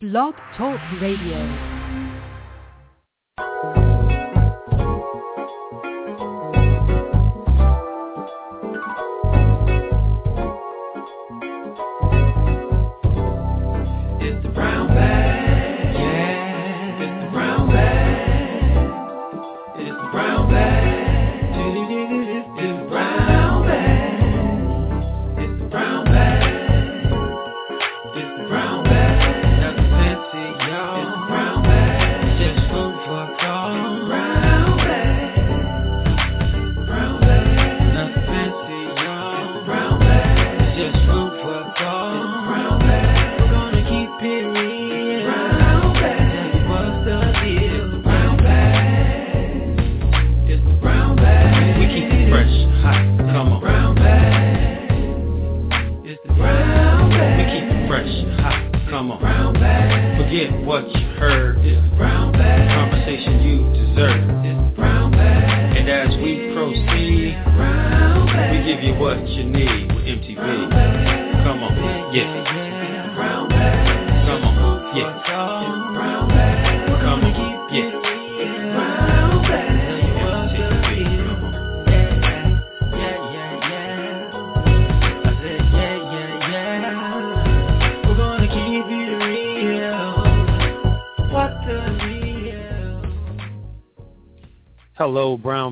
Blog Talk Radio.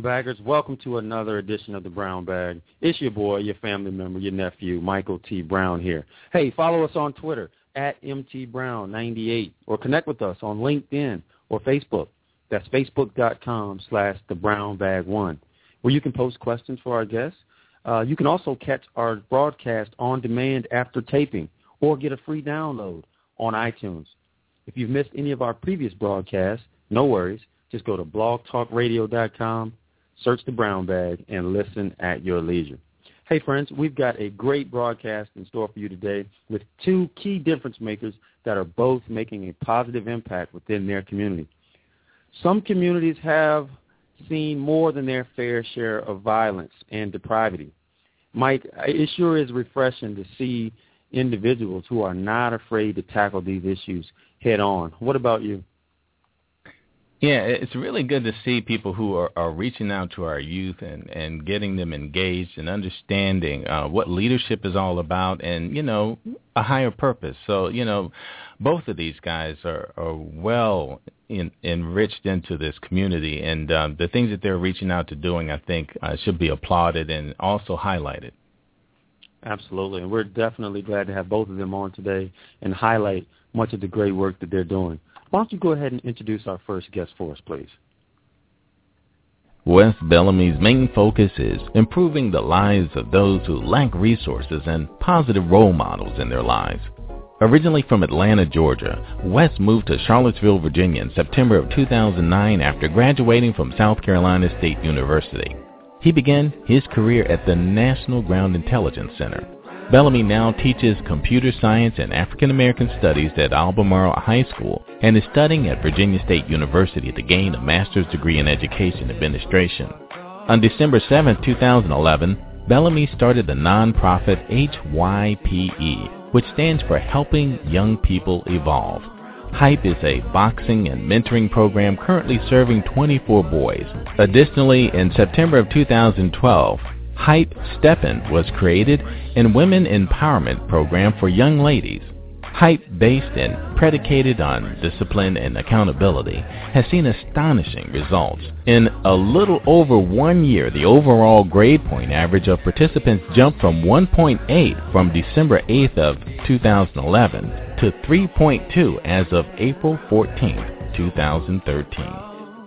Baggers. Welcome to another edition of the Brown Bag. It's your boy, your family member, your nephew, Michael T. Brown here. Hey, follow us on Twitter at mtbrown98 or connect with us on LinkedIn or Facebook. That's facebook.com slash the brown bag one, where you can post questions for our guests. Uh, you can also catch our broadcast on demand after taping or get a free download on iTunes. If you've missed any of our previous broadcasts, no worries. Just go to blogtalkradio.com, search the brown bag, and listen at your leisure. Hey, friends, we've got a great broadcast in store for you today with two key difference makers that are both making a positive impact within their community. Some communities have seen more than their fair share of violence and depravity. Mike, it sure is refreshing to see individuals who are not afraid to tackle these issues head on. What about you? Yeah, it's really good to see people who are, are reaching out to our youth and, and getting them engaged and understanding uh, what leadership is all about and, you know, a higher purpose. So, you know, both of these guys are, are well in, enriched into this community, and um, the things that they're reaching out to doing, I think, uh, should be applauded and also highlighted. Absolutely, and we're definitely glad to have both of them on today and highlight much of the great work that they're doing. Why don't you go ahead and introduce our first guest for us, please? Wes Bellamy's main focus is improving the lives of those who lack resources and positive role models in their lives. Originally from Atlanta, Georgia, Wes moved to Charlottesville, Virginia in September of 2009 after graduating from South Carolina State University. He began his career at the National Ground Intelligence Center. Bellamy now teaches computer science and African American studies at Albemarle High School and is studying at Virginia State University to gain a master's degree in education administration. On December 7, 2011, Bellamy started the nonprofit HYPE, which stands for Helping Young People Evolve. HYPE is a boxing and mentoring program currently serving 24 boys. Additionally, in September of 2012, Hype Steppin was created and Women Empowerment Program for young ladies. Hype based and predicated on discipline and accountability has seen astonishing results. In a little over one year, the overall grade point average of participants jumped from 1.8 from December 8th of 2011 to 3.2 as of April 14th, 2013.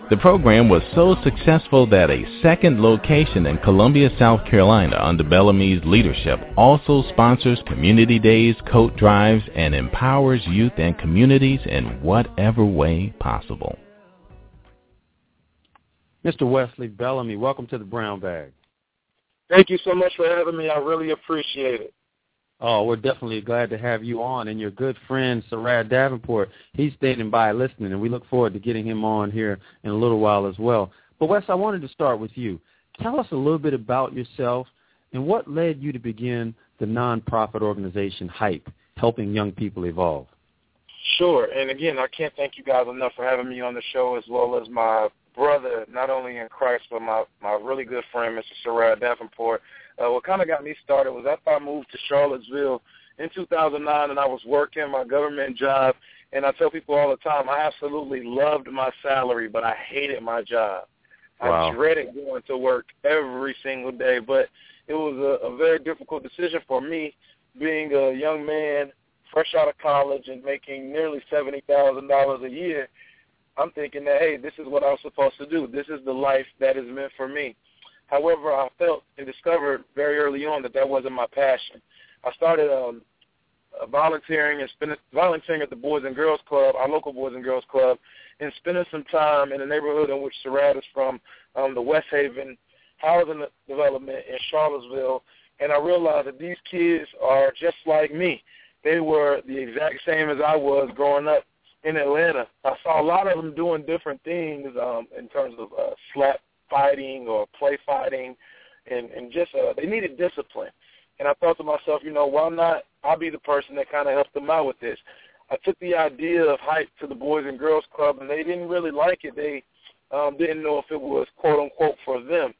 The program was so successful that a second location in Columbia, South Carolina under Bellamy's leadership also sponsors community days, coat drives, and empowers youth and communities in whatever way possible. Mr. Wesley Bellamy, welcome to the Brown Bag. Thank you so much for having me. I really appreciate it. Oh, we're definitely glad to have you on. And your good friend, Sarad Davenport, he's standing by listening, and we look forward to getting him on here in a little while as well. But, Wes, I wanted to start with you. Tell us a little bit about yourself and what led you to begin the nonprofit organization HYPE, Helping Young People Evolve. Sure. And again, I can't thank you guys enough for having me on the show, as well as my brother, not only in Christ, but my my really good friend, Mr. Sarad Davenport. Uh, what kind of got me started was after I moved to Charlottesville in 2009, and I was working my government job. And I tell people all the time, I absolutely loved my salary, but I hated my job. Wow. I dreaded going to work every single day, but it was a, a very difficult decision for me, being a young man fresh out of college and making nearly seventy thousand dollars a year. I'm thinking that hey, this is what I was supposed to do. This is the life that is meant for me. However, I felt and discovered very early on that that wasn't my passion. I started um, uh, volunteering and spending volunteering at the Boys and Girls Club, our local Boys and Girls Club, and spending some time in the neighborhood in which Sarad is from, um, the West Haven housing development in Charlottesville. And I realized that these kids are just like me. They were the exact same as I was growing up in Atlanta. I saw a lot of them doing different things um, in terms of uh, slap fighting or play fighting, and and just uh, they needed discipline. And I thought to myself, you know, why not? I'll be the person that kind of helped them out with this. I took the idea of hype to the Boys and Girls Club, and they didn't really like it. They um, didn't know if it was quote unquote for them.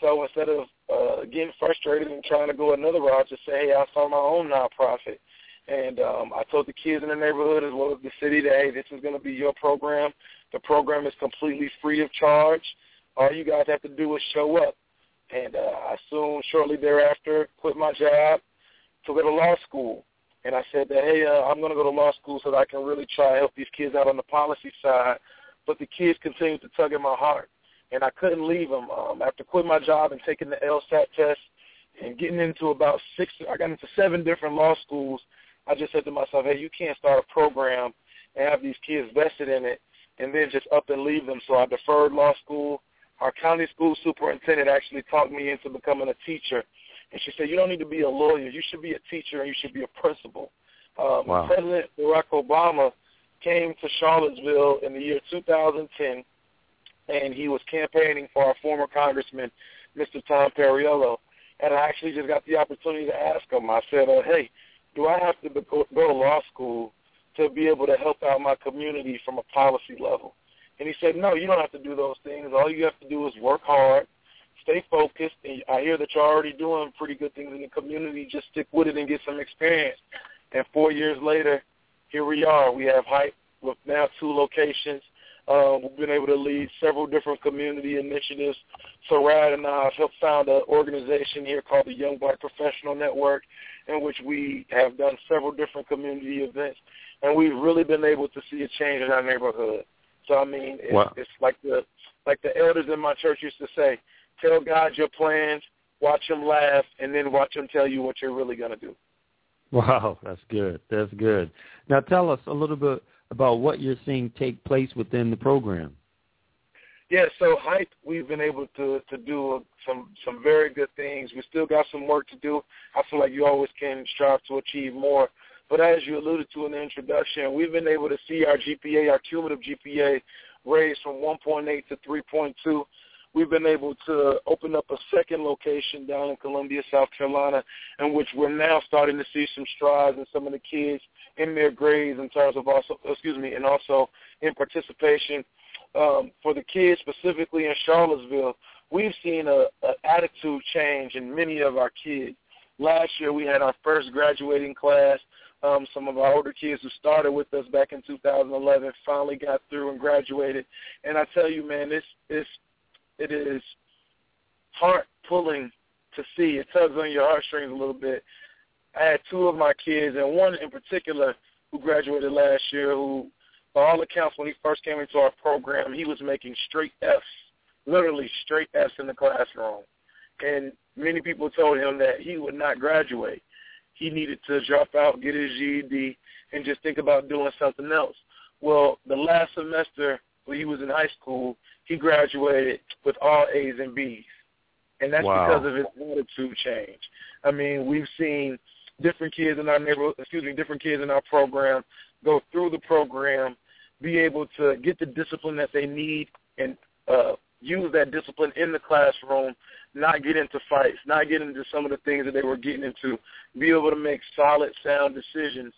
So instead of uh, getting frustrated and trying to go another route, just say, hey, I saw my own nonprofit. And um, I told the kids in the neighborhood as well as the city that, hey, this is going to be your program. The program is completely free of charge. All you guys have to do is show up. And uh, I soon, shortly thereafter, quit my job to go to law school. And I said that, hey, uh, I'm going to go to law school so that I can really try to help these kids out on the policy side. But the kids continued to tug at my heart, and I couldn't leave them. Um, after quitting my job and taking the LSAT test and getting into about six, I got into seven different law schools – I just said to myself, hey, you can't start a program and have these kids vested in it and then just up and leave them. So I deferred law school. Our county school superintendent actually talked me into becoming a teacher. And she said, you don't need to be a lawyer. You should be a teacher and you should be a principal. Um, wow. President Barack Obama came to Charlottesville in the year 2010, and he was campaigning for our former congressman, Mr. Tom Perriello. And I actually just got the opportunity to ask him. I said, uh, hey, do I have to go to law school to be able to help out my community from a policy level? And he said, no, you don't have to do those things. All you have to do is work hard, stay focused, and I hear that you're already doing pretty good things in the community. Just stick with it and get some experience. And four years later, here we are. We have Hype with now two locations. Uh, we've been able to lead several different community initiatives. Sarad and I have helped found an organization here called the Young Black Professional Network, in which we have done several different community events, and we've really been able to see a change in our neighborhood. So I mean, it's, wow. it's like the like the elders in my church used to say: tell God your plans, watch him laugh, and then watch him tell you what you're really going to do. Wow, that's good. That's good. Now tell us a little bit about what you're seeing take place within the program. Yeah, so hype, we've been able to to do uh, some some very good things. We still got some work to do. I feel like you always can strive to achieve more. But as you alluded to in the introduction, we've been able to see our GPA, our cumulative GPA, raise from 1.8 to 3.2. We've been able to open up a second location down in Columbia, South Carolina, in which we're now starting to see some strides in some of the kids in their grades in terms of also, excuse me, and also in participation um, for the kids specifically in Charlottesville, we've seen a, a attitude change in many of our kids. Last year we had our first graduating class. Um, some of our older kids who started with us back in 2011 finally got through and graduated. And I tell you, man, this is it is heart pulling to see. It tugs on your heartstrings a little bit. I had two of my kids, and one in particular who graduated last year, who by all accounts, when he first came into our program, he was making straight Fs, literally straight Fs in the classroom. And many people told him that he would not graduate. He needed to drop out, get his GED, and just think about doing something else. Well, the last semester when he was in high school, he graduated with all A's and B's. And that's wow. because of his attitude change. I mean, we've seen different kids in our neighborhood, excuse me, different kids in our program go through the program be able to get the discipline that they need and uh, use that discipline in the classroom, not get into fights, not get into some of the things that they were getting into, be able to make solid, sound decisions.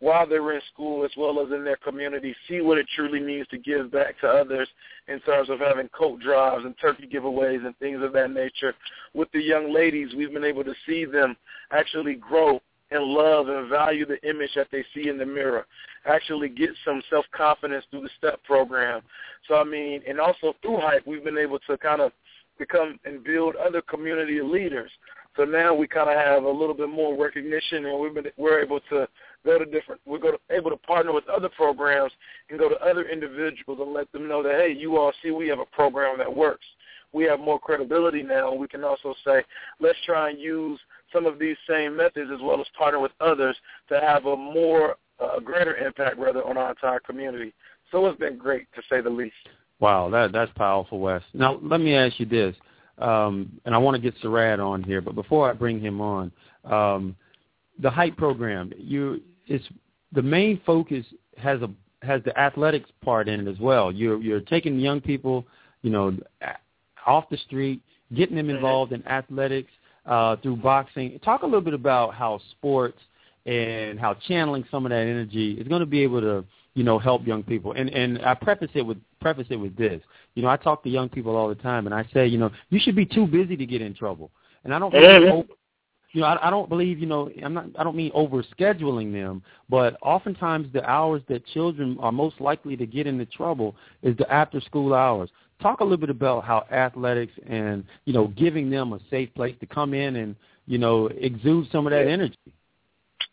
while they're in school as well as in their community, see what it truly means to give back to others in terms of having coat drives and turkey giveaways and things of that nature. With the young ladies, we've been able to see them actually grow and love and value the image that they see in the mirror. Actually get some self-confidence through the STEP program. So, I mean, and also through HYPE, we've been able to kind of become and build other community leaders. So now we kind of have a little bit more recognition, and we've been we're able to go to different. We're to, able to partner with other programs and go to other individuals and let them know that hey, you all see we have a program that works. We have more credibility now. We can also say let's try and use some of these same methods as well as partner with others to have a more uh, greater impact rather on our entire community. So it's been great to say the least. Wow, that that's powerful, Wes. Now let me ask you this, um, and I want to get Sarad on here, but before I bring him on, um, the hype program, you it's the main focus has a has the athletics part in it as well. You're you're taking young people, you know, off the street, getting them involved in athletics uh, through boxing. Talk a little bit about how sports and how channeling some of that energy is going to be able to you know, help young people. And and I preface it with preface it with this. You know, I talk to young people all the time, and I say, you know, you should be too busy to get in trouble. And I don't, really, you know, I, I don't believe, you know, I'm not, I don't mean over scheduling them, but oftentimes the hours that children are most likely to get into trouble is the after school hours. Talk a little bit about how athletics and you know giving them a safe place to come in and you know exude some of that energy.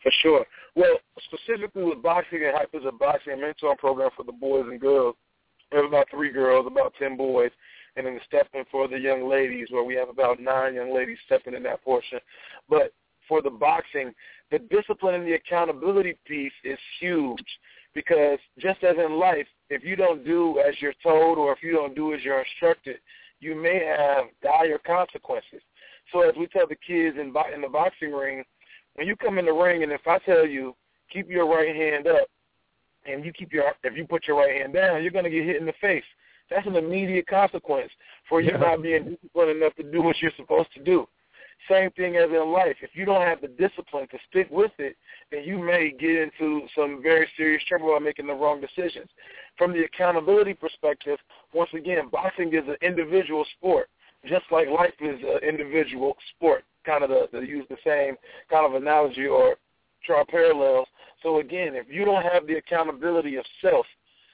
For sure. Well, specifically with boxing and hype is a boxing and mentoring program for the boys and girls. There's about three girls, about ten boys, and then the stepping for the young ladies, where we have about nine young ladies stepping in that portion. But for the boxing, the discipline and the accountability piece is huge because just as in life, if you don't do as you're told or if you don't do as you're instructed, you may have dire consequences. So as we tell the kids in, in the boxing ring, when you come in the ring and if I tell you keep your right hand up and you keep your if you put your right hand down, you're gonna get hit in the face. That's an immediate consequence for you yeah. not being disciplined enough to do what you're supposed to do. Same thing as in life. If you don't have the discipline to stick with it, then you may get into some very serious trouble by making the wrong decisions. From the accountability perspective, once again, boxing is an individual sport, just like life is an individual sport kind of the, to use the same kind of analogy or draw parallels. So again, if you don't have the accountability of self,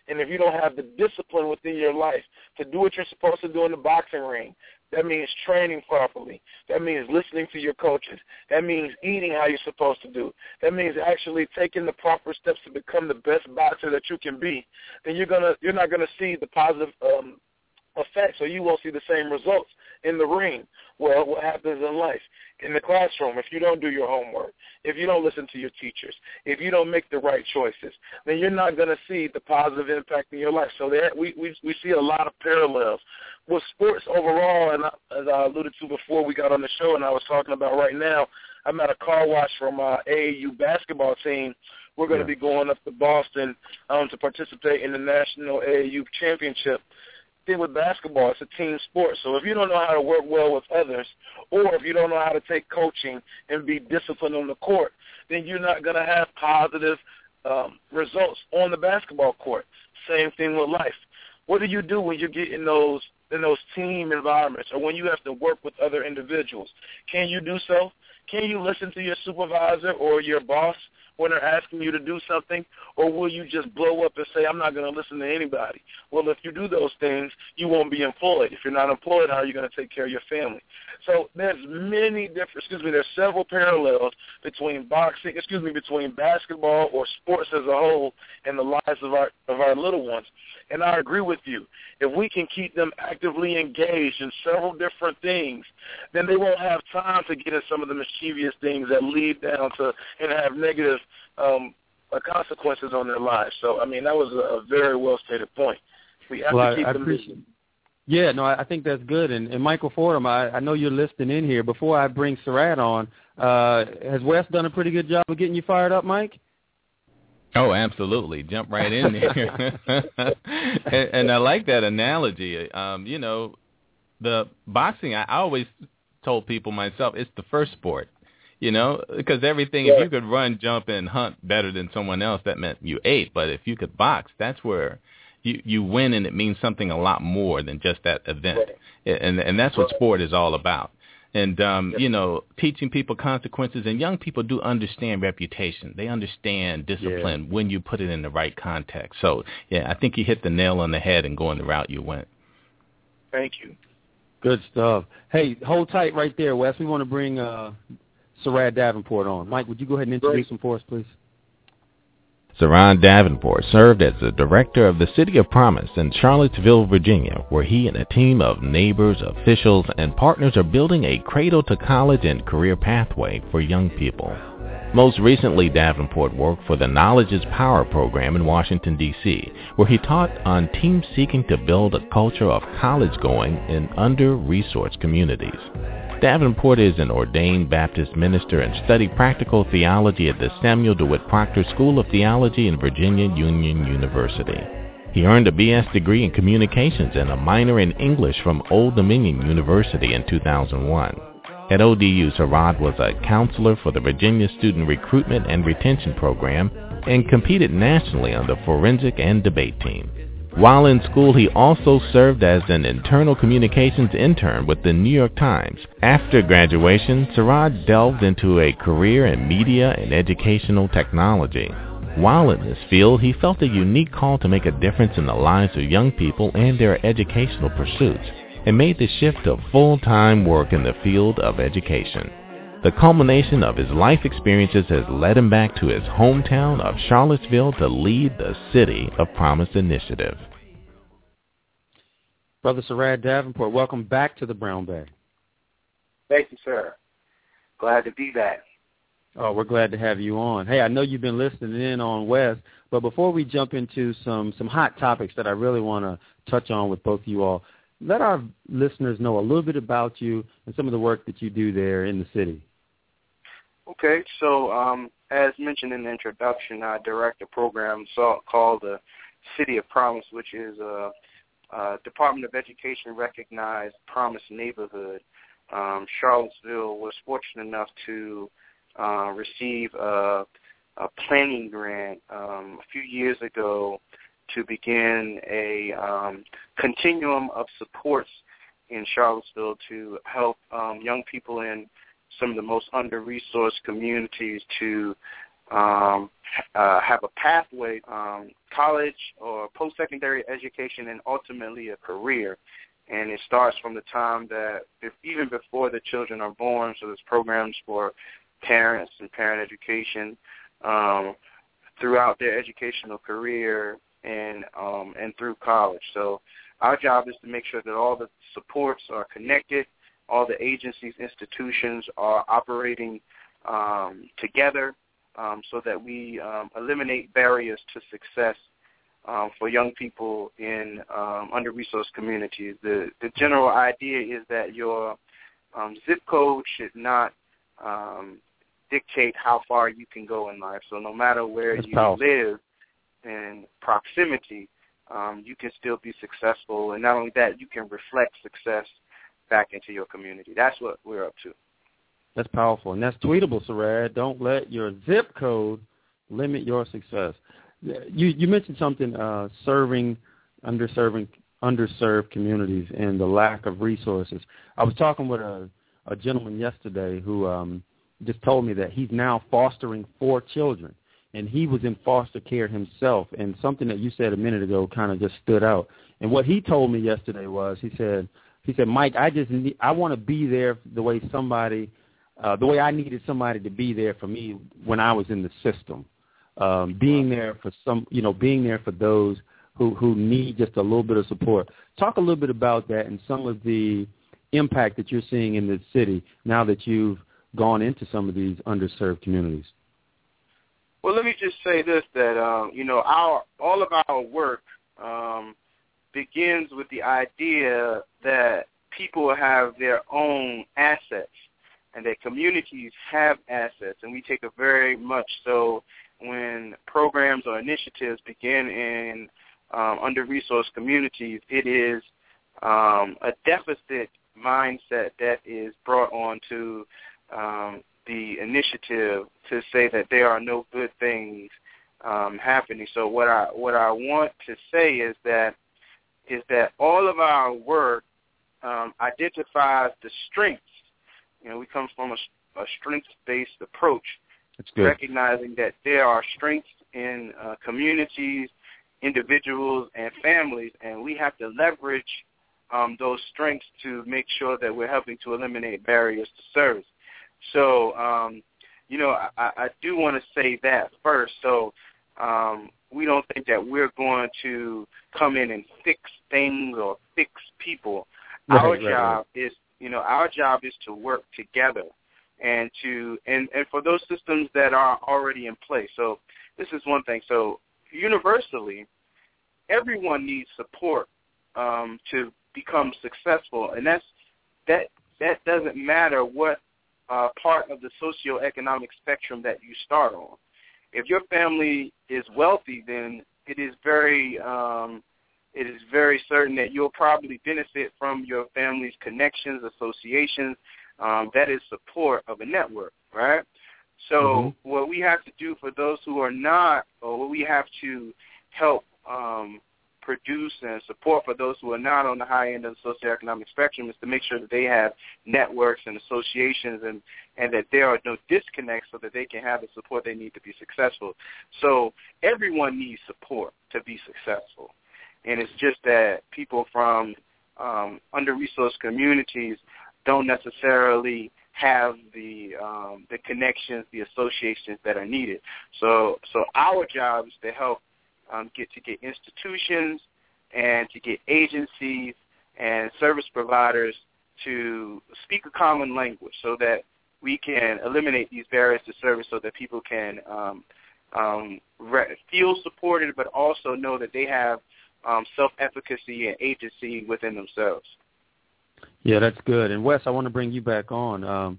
and if you don't have the discipline within your life to do what you're supposed to do in the boxing ring, that means training properly. That means listening to your coaches. That means eating how you're supposed to do. That means actually taking the proper steps to become the best boxer that you can be. Then you're gonna you're not gonna see the positive um, effects, or you won't see the same results in the ring. Well, what happens in life? In the classroom, if you don't do your homework, if you don't listen to your teachers, if you don't make the right choices, then you're not going to see the positive impact in your life. So there, we, we we see a lot of parallels with sports overall. And as I alluded to before, we got on the show, and I was talking about right now. I'm at a car wash from our AAU basketball team. We're going to be going up to Boston um, to participate in the national AAU championship thing with basketball. It's a team sport. So if you don't know how to work well with others, or if you don't know how to take coaching and be disciplined on the court, then you're not going to have positive um, results on the basketball court. Same thing with life. What do you do when you get in those in those team environments, or when you have to work with other individuals? Can you do so? Can you listen to your supervisor or your boss when they're asking you to do something, or will you just blow up and say, I'm not going to listen to anybody? Well, if you do those things, you won't be employed. If you're not employed, how are you going to take care of your family? So there's many different, excuse me, there's several parallels between boxing, excuse me, between basketball or sports as a whole and the lives of our of our little ones. And I agree with you. If we can keep them actively engaged in several different things, then they won't have time to get in some of the mischievous things that lead down to and have negative um, uh, consequences on their lives. So, I mean, that was a, a very well stated point. We have well, to keep I, I them appreciate. Yeah, no, I think that's good. And, and Michael Fordham, I, I know you're listening in here. Before I bring Sarad on, uh, has Wes done a pretty good job of getting you fired up, Mike? Oh, absolutely. Jump right in there. and, and I like that analogy. Um, you know, the boxing, I always told people myself, it's the first sport. You know, because everything, Yeah. if you could run, jump, and hunt better than someone else, that meant you ate. But if you could box, that's where you you win, and it means something a lot more than just that event. Right. And and that's what sport is all about. And um, Yes. you know, teaching people consequences, and young people do understand reputation. They understand discipline when you put it in the right context. So yeah, I think you hit the nail on the head and going the route you went. Thank you. Good stuff. Hey, hold tight right there, Wes. We want to bring uh, Sarad Davenport on. Mike, would you go ahead and introduce Great. him for us, please? Sarad Davenport served as the director of the City of Promise in Charlottesville, Virginia, where he and a team of neighbors, officials, and partners are building a cradle to college and career pathway for young people. Most recently, Davenport worked for the Knowledge is Power program in Washington, D.C., where he taught on teams seeking to build a culture of college going in under-resourced communities. Davenport is an ordained Baptist minister and studied practical theology at the Samuel DeWitt Proctor School of Theology in Virginia Union University. He earned a BS degree in communications and a minor in English from Old Dominion University in 2001. At ODU, Sarad was a counselor for the Virginia Student Recruitment and Retention Program and competed nationally on the forensic and debate team. While in school, he also served as an internal communications intern with the New York Times. After graduation, Sarad delved into a career in media and educational technology. While in this field, he felt a unique call to make a difference in the lives of young people and their educational pursuits, and made the shift to full-time work in the field of education. The culmination of his life experiences has led him back to his hometown of Charlottesville to lead the City of Promise initiative. Brother Sarad Davenport, welcome back to the Brown Bag. Thank you, sir. Glad to be back. Oh, we're glad to have you on. Hey, I know you've been listening in on Wes, but before we jump into some some hot topics that I really want to touch on with both of you all, let our listeners know a little bit about you and some of the work that you do there in the city. Okay, so um, as mentioned in the introduction, I direct a program called the City of Promise, which is a, a Department of Education recognized Promise neighborhood. Um, Charlottesville was fortunate enough to uh, receive a, a planning grant um, a few years ago to begin a um, continuum of supports in Charlottesville to help um, young people in some of the most under-resourced communities to um, uh, have a pathway, um, college or post-secondary education, and ultimately a career. And it starts from the time that, even before the children are born, so there's programs for parents and parent education um, throughout their educational career and um, and through college. So our job is to make sure that all the supports are connected, all the agencies, institutions are operating um, together um, so that we um, eliminate barriers to success um, for young people in um, under-resourced communities. The, the general idea is that your um, zip code should not um, dictate how far you can go in life. So no matter where That's you powerful. live in proximity, um, you can still be successful. And not only that, you can reflect success back into your community. That's what we're up to. That's powerful, and that's tweetable, Sarad. Don't let your zip code limit your success. You you mentioned something uh, serving underserving underserved communities and the lack of resources. I was talking with a, a gentleman yesterday who um, just told me that he's now fostering four children, and he was in foster care himself. And something that you said a minute ago kind of just stood out. And what he told me yesterday was he said he said Mike, I just need, I want to be there the way somebody uh, the way I needed somebody to be there for me when I was in the system, um, being there for some, you know, being there for those who who need just a little bit of support. Talk a little bit about that and some of the impact that you're seeing in the city now that you've gone into some of these underserved communities. Well, let me just say this: that um, you know, our all of our work um, begins with the idea that people have their own assets and that communities have assets, and we take a very much so when programs or initiatives begin in um, under-resourced communities, it is um, a deficit mindset that is brought on to um, the initiative to say that there are no good things um, happening. So what I what I want to say is that is that all of our work um, identifies the strengths. You know, we come from a, a strengths-based approach, recognizing that there are strengths in uh, communities, individuals, and families, and we have to leverage um, those strengths to make sure that we're helping to eliminate barriers to service. So, um, you know, I, I do want to say that first. So um, we don't think that we're going to come in and fix things or fix people. Right, our right, job is, you know, our job is to work together and to and and for those systems that are already in place. So this is one thing. So universally, everyone needs support um, to become successful, and that's that that doesn't matter what uh, part of the socioeconomic spectrum that you start on. If your family is wealthy, then it is very um, it is very certain that you'll probably benefit from your family's connections, associations. Um, that is support of a network, right? So Mm-hmm. what we have to do for those who are not, or what we have to help um, produce and support for those who are not on the high end of the socioeconomic spectrum is to make sure that they have networks and associations and, and that there are no disconnects so that they can have the support they need to be successful. So everyone needs support to be successful. And it's just that people from um, under-resourced communities don't necessarily have the um, the connections, the associations that are needed. So so our job is to help um, get to get institutions and to get agencies and service providers to speak a common language so that we can eliminate these barriers to service so that people can um, um, re- feel supported but also know that they have um, self-efficacy and agency within themselves. Yeah, that's good. And Wes, I want to bring you back on. Um,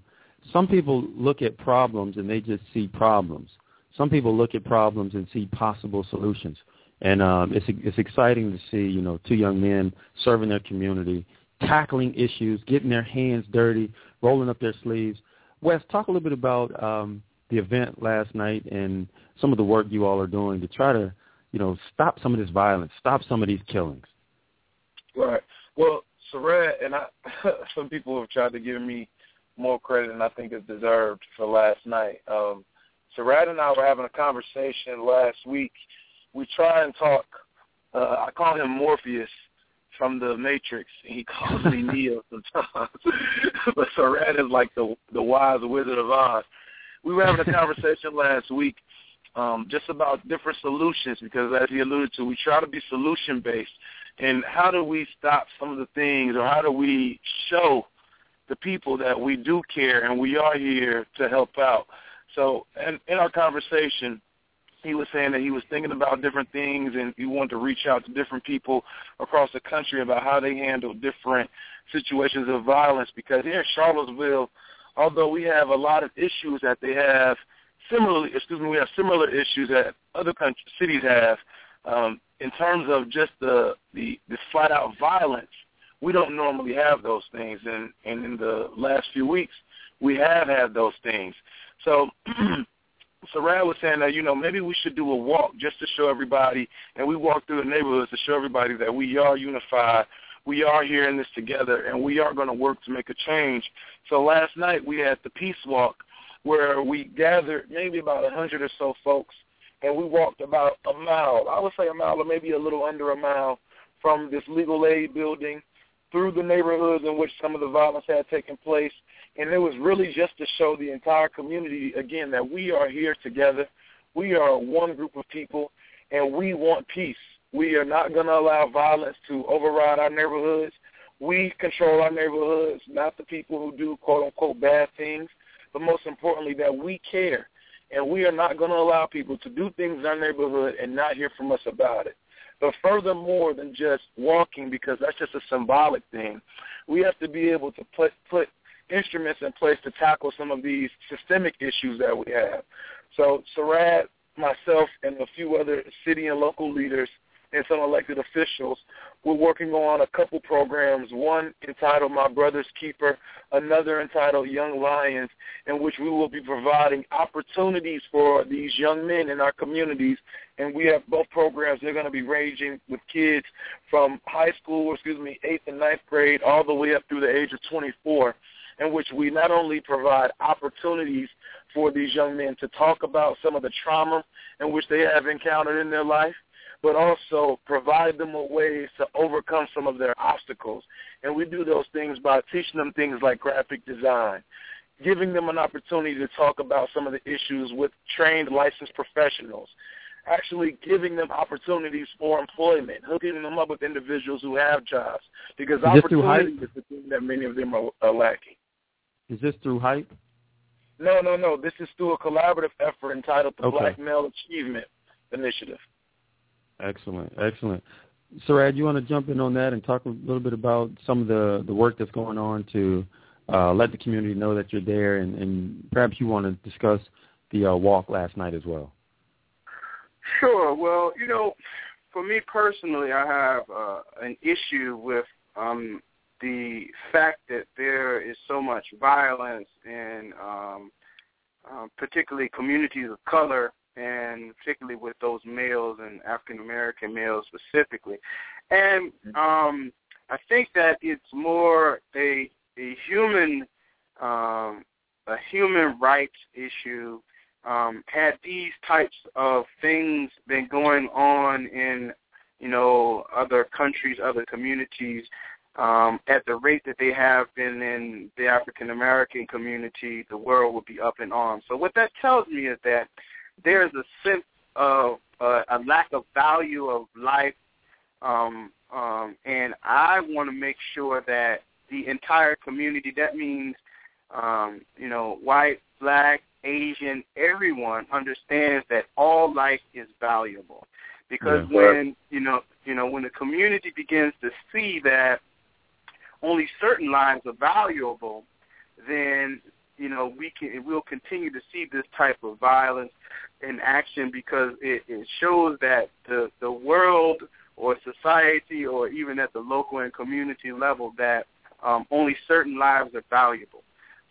some people look at problems and they just see problems. Some people look at problems and see possible solutions. And um, it's it's exciting to see you know two young men serving their community, tackling issues, getting their hands dirty, rolling up their sleeves. Wes, talk a little bit about um, the event last night and some of the work you all are doing to try to you know stop some of this violence, stop some of these killings. Right. Well, Sarad and I, some people have tried to give me more credit than I think is deserved for last night. Um, Sarad and I were having a conversation last week. We try and talk. Uh, I call him Morpheus from the Matrix. and He calls me Neo sometimes, but Sarad is like the the wise Wizard of Oz. We were having a conversation last week um, just about different solutions because, as he alluded to, we try to be solution based. And how do we stop some of the things, or how do we show the people that we do care and we are here to help out? So, in, in our conversation, he was saying that he was thinking about different things and he wanted to reach out to different people across the country about how they handle different situations of violence because here in Charlottesville, although we have a lot of issues that they have similarly, excuse me, we have similar issues that other country, cities have um, in terms of just the, the, the flat out violence. We don't normally have those things, and, and in the last few weeks, we have had those things. So Sarad was saying that, you know, maybe we should do a walk just to show everybody, and we walk through the neighborhoods to show everybody that we are unified, we are here in this together, and we are going to work to make a change. So last night we had the Peace Walk where we gathered maybe about a hundred or so folks, and we walked about a mile. I would say a mile or maybe a little under a mile from this legal aid building through the neighborhoods in which some of the violence had taken place. And it was really just to show the entire community, again, that we are here together. We are one group of people, and we want peace. We are not going to allow violence to override our neighborhoods. We control our neighborhoods, not the people who do quote-unquote bad things, but most importantly that we care. And we are not going to allow people to do things in our neighborhood and not hear from us about it. But furthermore than just walking, because that's just a symbolic thing, we have to be able to put, put instruments in place to tackle some of these systemic issues that we have. So Sarad, myself, and a few other city and local leaders and some elected officials. We're working on a couple programs, one entitled My Brother's Keeper, another entitled Young Lions, in which we will be providing opportunities for these young men in our communities. And we have both programs. They're going to be ranging with kids from high school, excuse me, 8th and ninth grade, all the way up through the age of 24 in which we not only provide opportunities for these young men to talk about some of the trauma in which they have encountered in their life, but also provide them with ways to overcome some of their obstacles. And we do those things by teaching them things like graphic design, giving them an opportunity to talk about some of the issues with trained licensed professionals, actually giving them opportunities for employment, hooking them up with individuals who have jobs, because opportunity is the thing that many of them are, are lacking. Is this through hype? No, no, no. This is through a collaborative effort entitled the Okay. Black Male Achievement Initiative. Excellent, excellent. Sarad, you want to jump in on that and talk a little bit about some of the, the work that's going on to uh, let the community know that you're there, and, and perhaps you want to discuss the uh, walk last night as well. Sure. Well, you know, for me personally, I have uh, an issue with um, the fact that there is so much violence in um, uh, particularly communities of color and particularly with those males and African American males specifically. And um, I think that it's more a a human um, a human rights issue. Um, had these types of things been going on in you know other countries, other communities, um, at the rate that they have been in the African American community, the world would be up in arms. So what that tells me is that there's a sense of uh, a lack of value of life, um, um, and I want to make sure that the entire community, that means, um, you know, white, black, Asian, everyone understands that all life is valuable. Because Yeah. when you know, you know, when the community begins to see that only certain lives are valuable, then you know we can we'll continue to see this type of violence in action because it, it shows that the the world or society or even at the local and community level that um, only certain lives are valuable.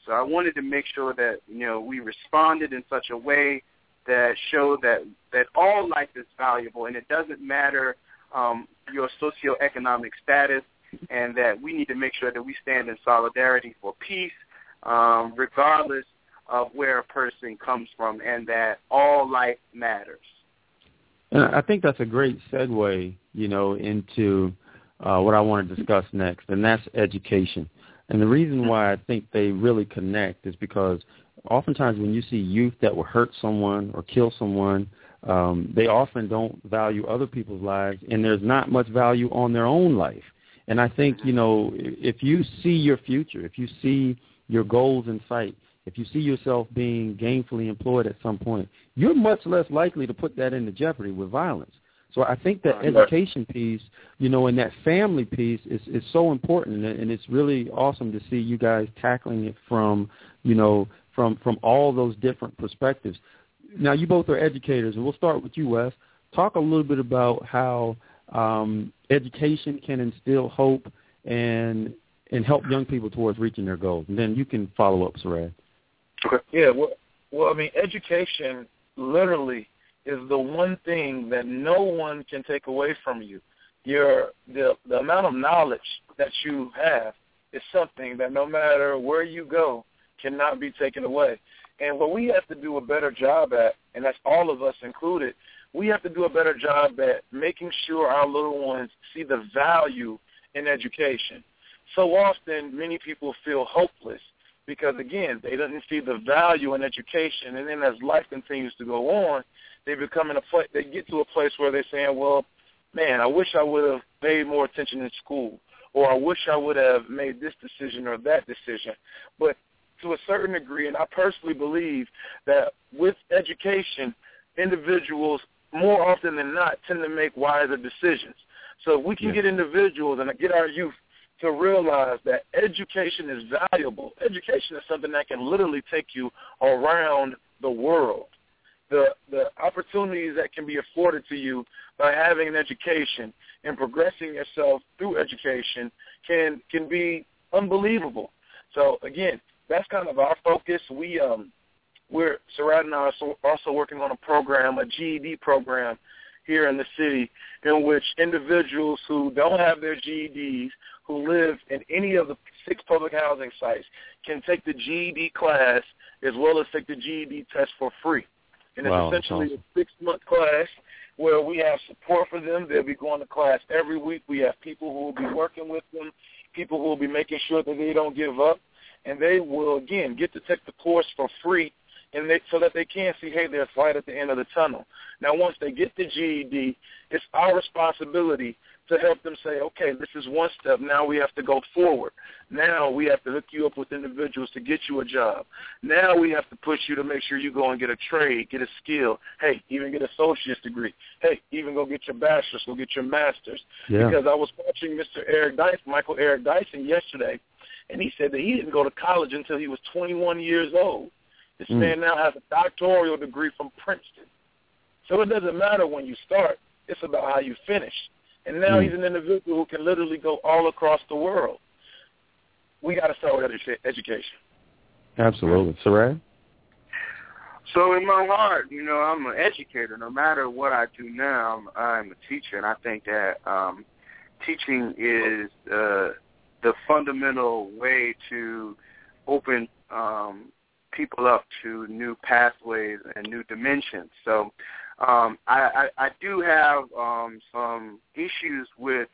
So I wanted to make sure that you know we responded in such a way that showed that that all life is valuable and it doesn't matter um, your socioeconomic status and that we need to make sure that we stand in solidarity for peace, um, regardless of where a person comes from, and that all life matters. And I think that's a great segue, you know, into uh, what I want to discuss next, and that's education. And the reason why I think they really connect is because oftentimes when you see youth that will hurt someone or kill someone, um, they often don't value other people's lives, and there's not much value on their own life. And I think, you know, if you see your future, if you see your goals in sight, if you see yourself being gainfully employed at some point, you're much less likely to put that into jeopardy with violence. So I think that education piece, you know, and that family piece is, is so important, and, it's really awesome to see you guys tackling it from, you know, from from all those different perspectives. Now, you both are educators, and we'll start with you, Wes. Talk a little bit about how um, education can instill hope and and help young people towards reaching their goals. And then you can follow up, Sarad. Yeah, well, well, I mean, education literally is the one thing that no one can take away from you. Your the the amount of knowledge that you have is something that no matter where you go cannot be taken away. And what we have to do a better job at, and that's all of us included, we have to do a better job at making sure our little ones see the value in education. So often, many people feel hopeless because again they didn't see the value in education and then as life continues to go on they become in a place they get to a place where they're saying well man i wish i would have paid more attention in school or i wish i would have made this decision or that decision but to a certain degree and i personally believe that with education individuals more often than not tend to make wiser decisions so if we can Yeah. get individuals and get our youth to realize that education is valuable. Education is something that can literally take you around the world. the the opportunities that can be afforded to you by having an education and progressing yourself through education can can be unbelievable. So again, that's kind of our focus. We um we're Sarad and I are also working on a program, a GED program here in the city, in which individuals who don't have their GEDs, who live in any of the six public housing sites, can take the GED class as well as take the GED test for free. And it's wow, essentially awesome. a six-month class where we have support for them. They'll be going to class every week. We have people who will be working with them, people who will be making sure that they don't give up, and they will, again, get to take the course for free and they, so that they can see, hey, there's light at the end of the tunnel. Now, once they get the GED, it's our responsibility to help them say, okay, this is one step. Now we have to go forward. Now we have to hook you up with individuals to get you a job. Now we have to push you to make sure you go and get a trade, get a skill. Hey, even get an associate's degree. Hey, even go get your bachelor's, go get your master's. Yeah. Because I was watching Mr. Eric Dyson, Michael Eric Dyson yesterday, and he said that he didn't go to college until he was 21 years old. This Mm. man now has a doctoral degree from Princeton. So it doesn't matter when you start. It's about how you finish. And now Mm. he's an individual who can literally go all across the world. We got to start with edu- education. Absolutely. Sarad? So in my heart, you know, I'm an educator. No matter what I do now, I'm, I'm a teacher, and I think that um, teaching is uh, the fundamental way to open um, people up to new pathways and new dimensions. So um, I, I, I do have um, some issues with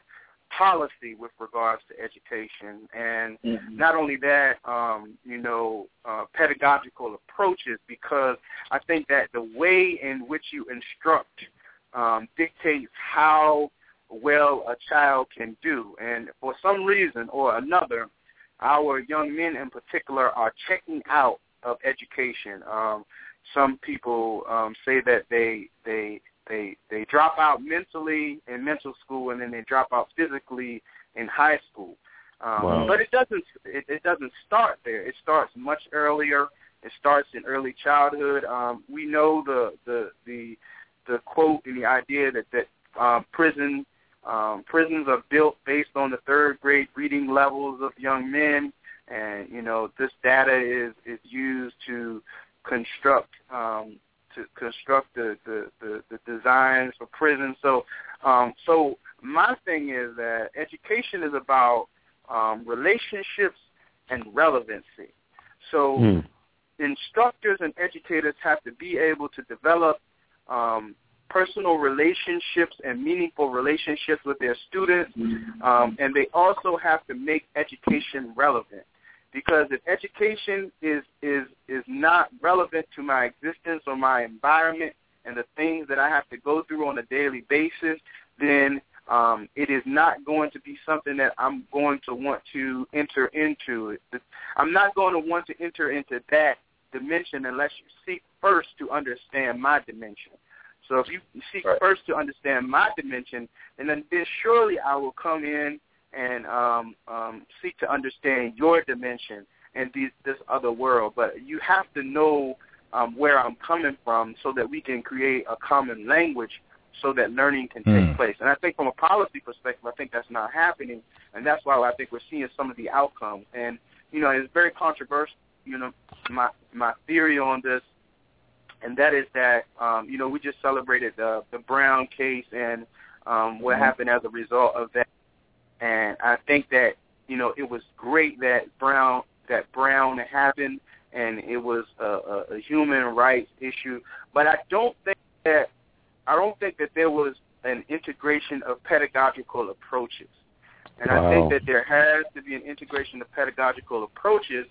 policy with regards to education, and not only that, um, you know, uh, pedagogical approaches, because I think that the way in which you instruct um, dictates how well a child can do. And for some reason or another, our young men in particular are checking out of education. Um, some people um, say that they they they they drop out mentally in mental school and then they drop out physically in high school. Um, Wow. But it doesn't it, it doesn't start there. It starts much earlier. It starts in early childhood. Um, we know the the the the quote and the idea that that um, prison um, prisons are built based on the third grade reading levels of young men, and you know this data is is used to construct um, to construct the, the, the, the designs for prisons. So um, so my thing is that education is about um, relationships and relevancy. So Mm. instructors and educators have to be able to develop um, personal relationships and meaningful relationships with their students, um, and they also have to make education relevant. Because if education is is is not relevant to my existence or my environment and the things that I have to go through on a daily basis, then um, it is not going to be something that I'm going to want to enter into. I'm not going to want to enter into that dimension unless you seek first to understand my dimension. So if you seek Right. first to understand my dimension, and then, then surely I will come in and um, um, seek to understand your dimension and these, this other world. But you have to know um, where I'm coming from so that we can create a common language so that learning can take Mm. place. And I think from a policy perspective, I think that's not happening, and that's why I think we're seeing some of the outcomes. And you know, it's very controversial. You know, my my theory on this, and that is that um, you know we just celebrated the the Brown case and um, what happened as a result of that. And I think that you know it was great that Brown that Brown happened, and it was a, a, a human rights issue. But I don't think that I don't think that there was an integration of pedagogical approaches. And I think that there has to be an integration of pedagogical approaches.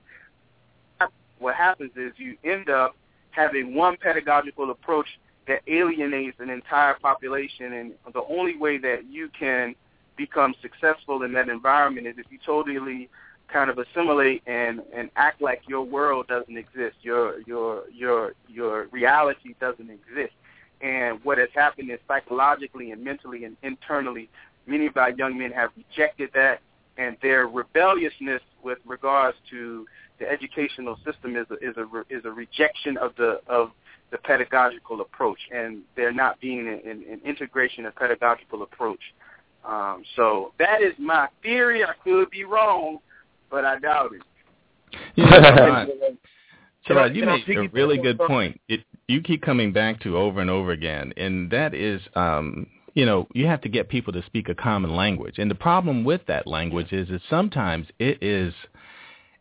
What happens is you end up having one pedagogical approach that alienates an entire population, and the only way that you can become successful in that environment is if you totally kind of assimilate and and act like your world doesn't exist, your your your your reality doesn't exist. And what has happened is psychologically and mentally and internally, many of our young men have rejected that, and their rebelliousness with regards to the educational system is a, is a is a rejection of the of the pedagogical approach, and there not being an, an, integration of pedagogical approach. Um, so that is my theory. I could be wrong, but I doubt it. Yeah, Sarad, you make a really good point. It, you keep coming back to over and over again, and that is, um, you know, you have to get people to speak a common language. And the problem with that language is that sometimes it is –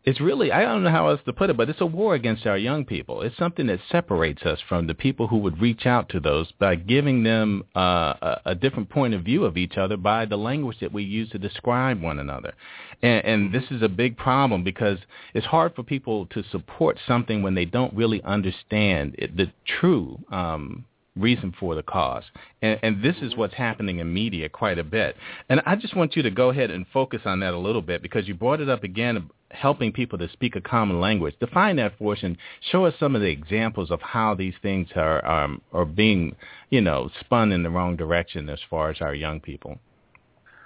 it's really I don't know how else to put it, but it's a war against our young people. It's something that separates us from the people who would reach out to those by giving them uh, a, a different point of view of each other by the language that we use to describe one another. And, and this is a big problem because it's hard for people to support something when they don't really understand it, the true um, reason for the cause. And, and this is what's happening in media quite a bit. And I just want you to go ahead and focus on that a little bit because you brought it up again helping people to speak a common language. Define that for us and show us some of the examples of how these things are um, are being, you know, spun in the wrong direction as far as our young people.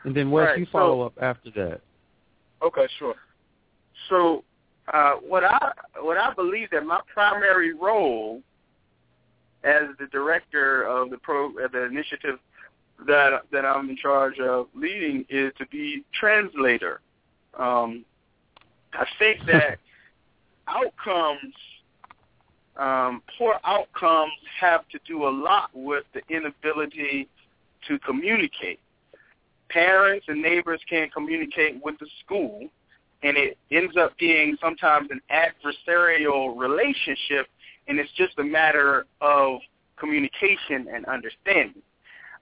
And then Wes, Right, you so- follow up after that. Okay, sure. So uh, what I what I believe that my primary role as the director of the pro of the initiative that that I'm in charge of leading is to be translator. Um, I think that outcomes, um, poor outcomes, have to do a lot with the inability to communicate. Parents and neighbors can't communicate with the school, and it ends up being sometimes an adversarial relationship, and it's just a matter of communication and understanding.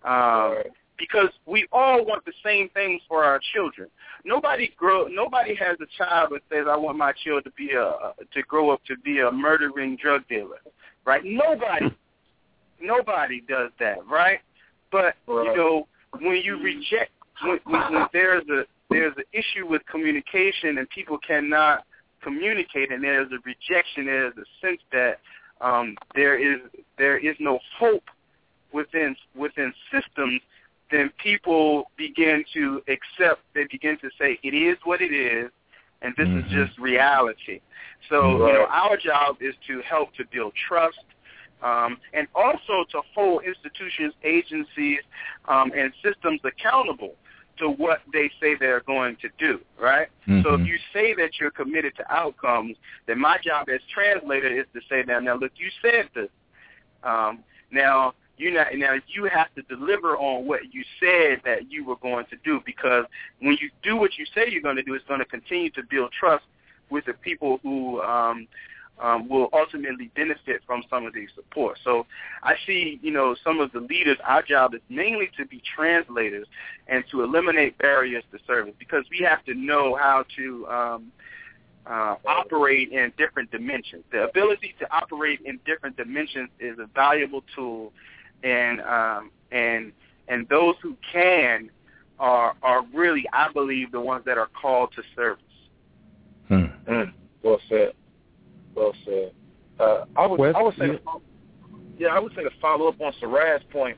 Um, because we all want the same things for our children. Nobody grow. Nobody has a child that says, "I want my child to be a to grow up to be a murdering drug dealer." Right? Nobody. nobody does that. Right? But you know, when you reject, when, when, when there's a there's an issue with communication and people cannot communicate, and there's a rejection. There's a sense that um, there is there is no hope within within systems, then people begin to accept. They begin to say it is what it is, and this Mhm. is just reality. So you know, our job is to help to build trust. Um, and also to hold institutions, agencies, um, and systems accountable to what they say they're going to do, right? So if Mhm. you say that you're committed to outcomes, then my job as translator is to say, now, now look, you said this. Um, now you not now you have to deliver on what you said that you were going to do because when you do what you say you're going to do, it's going to continue to build trust with the people who um, um, will ultimately benefit from some of these support. So I see, you know, some of the leaders, our job is mainly to be translators and to eliminate barriers to service because we have to know how to um, uh, operate in different dimensions. The ability to operate in different dimensions is a valuable tool, and um, and and those who can are are really, I believe, the ones that are called to service. Hmm. Mm, well said. Well said. Uh, I would Wes, I would say you- yeah, I would say to follow up on Sarad's point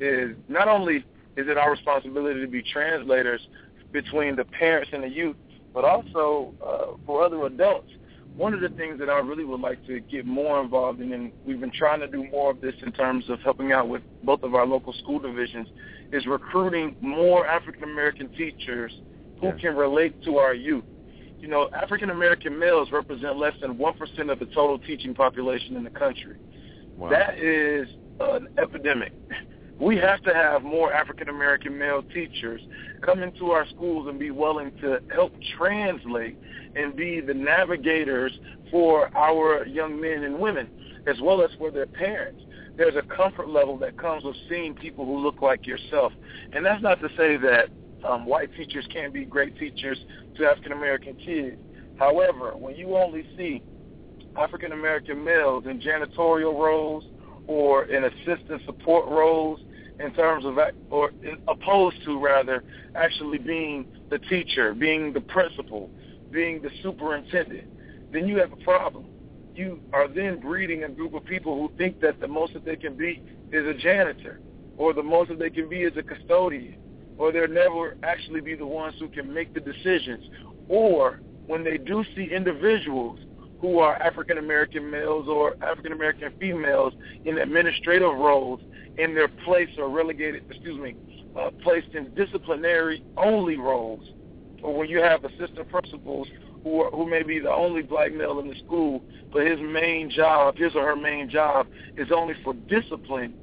is not only is it our responsibility to be translators between the parents and the youth, but also uh, for other adults. One of the things that I really would like to get more involved in, and we've been trying to do more of this in terms of helping out with both of our local school divisions, is recruiting more African American teachers who Yes. can relate to our youth. You know, African American males represent less than 1% of the total teaching population in the country. Wow. That is an epidemic. We have to have more African American male teachers come into our schools and be willing to help translate and be the navigators for our young men and women, as well as for their parents. There's a comfort level that comes with seeing people who look like yourself. And that's not to say that um, white teachers can't be great teachers to African American kids. However, when you only see African American males in janitorial roles or in assistant support roles in terms of or opposed to rather actually being the teacher, being the principal, being the superintendent, then you have a problem. You are then breeding a group of people who think that the most that they can be is a janitor or the most that they can be is a custodian or they'll never actually be the ones who can make the decisions or when they do see individuals who are African American males or African American females in administrative roles, and they're placed or relegated, excuse me, uh, placed in disciplinary only roles, or when you have assistant principals who are, who may be the only black male in the school, but his main job, his or her main job, is only for discipline,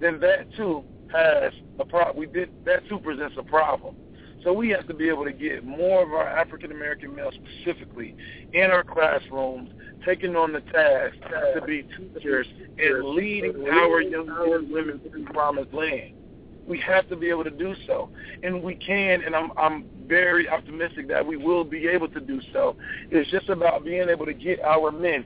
then that too has a pro- we did that too presents a problem. So we have to be able to get more of our African American males specifically in our classrooms, taking on the task to be teachers and leading our young men and women to the promised land. We have to be able to do so, and we can. And I'm I'm very optimistic that we will be able to do so. It's just about being able to get our men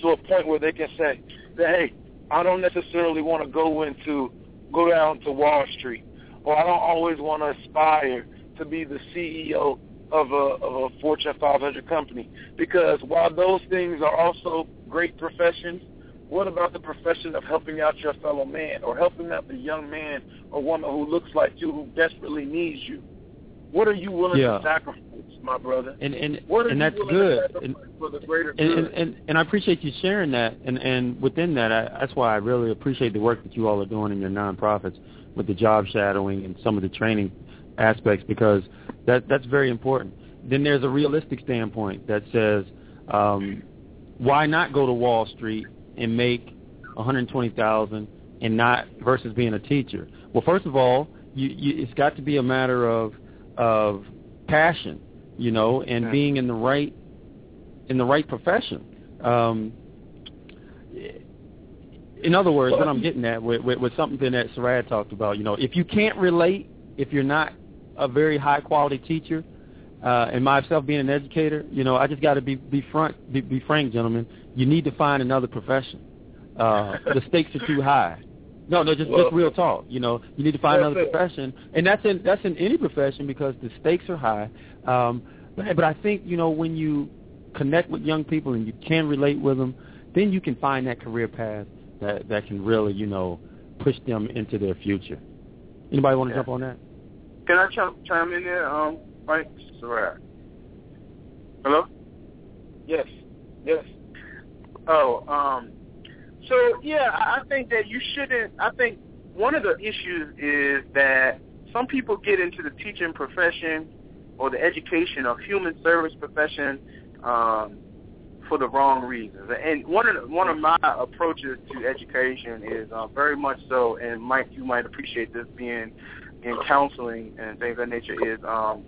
to a point where they can say that hey, I don't necessarily want to go into go down to Wall Street, or I don't always want to aspire to be the CEO of a of a Fortune 500 company. Because while those things are also great professions, what about the profession of helping out your fellow man, or helping out the young man or woman who looks like you who desperately needs you? What are you willing Yeah. to sacrifice, my brother? and and What are and you that's willing good. to sacrifice And, for the greater and, and, and and I appreciate you sharing that. And and within that, I, that's why I really appreciate the work that you all are doing in your nonprofits with the job shadowing and some of the training aspects because that that's very important. Then there's a realistic standpoint that says, um, why not go to Wall Street and make 120,000 and not versus being a teacher? Well, first of all, you, you, it's got to be a matter of of passion, you know, and Yeah. being in the right in the right profession. Um, in other words, what I'm getting at with, with, with something that Sarad talked about, you know, if you can't relate, if you're not a very high quality teacher, uh, and myself being an educator, you know, I just got to be be front, be, be frank, gentlemen. You need to find another profession. Uh, the stakes are too high. No, no, just Well- just real talk. You know, you need to find Well another profession, and that's in that's in any profession because the stakes are high. Um, but, but I think you know when you connect with young people and you can relate with them, then you can find that career path that that can really you know push them into their future. Anybody want to Yeah. jump on that? Can I chime, chime in there, um, Mike? Sorry. Hello? yes, yes. Oh, um, so yeah, I I think that you shouldn't. I think one of the issues is that some people get into the teaching profession or the education or human service profession um, for the wrong reasons. And one of the, one of my approaches to education is uh, very much so. And Mike, you might appreciate this being in counseling and things of that nature. Is um,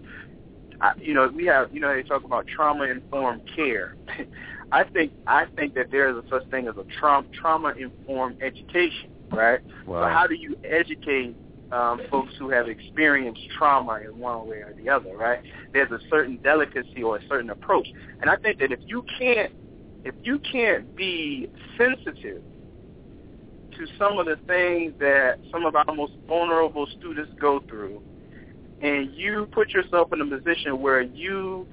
I, you know, we have, you know, they talk about trauma informed care. I think I think that there is a such thing as a trauma trauma informed education, right? So how do you educate um, folks who have experienced trauma in one way or the other, right? There's a certain delicacy or a certain approach, and I think that if you can't if you can't be sensitive to some of the things that some of our most vulnerable students go through, and you put yourself in a position where you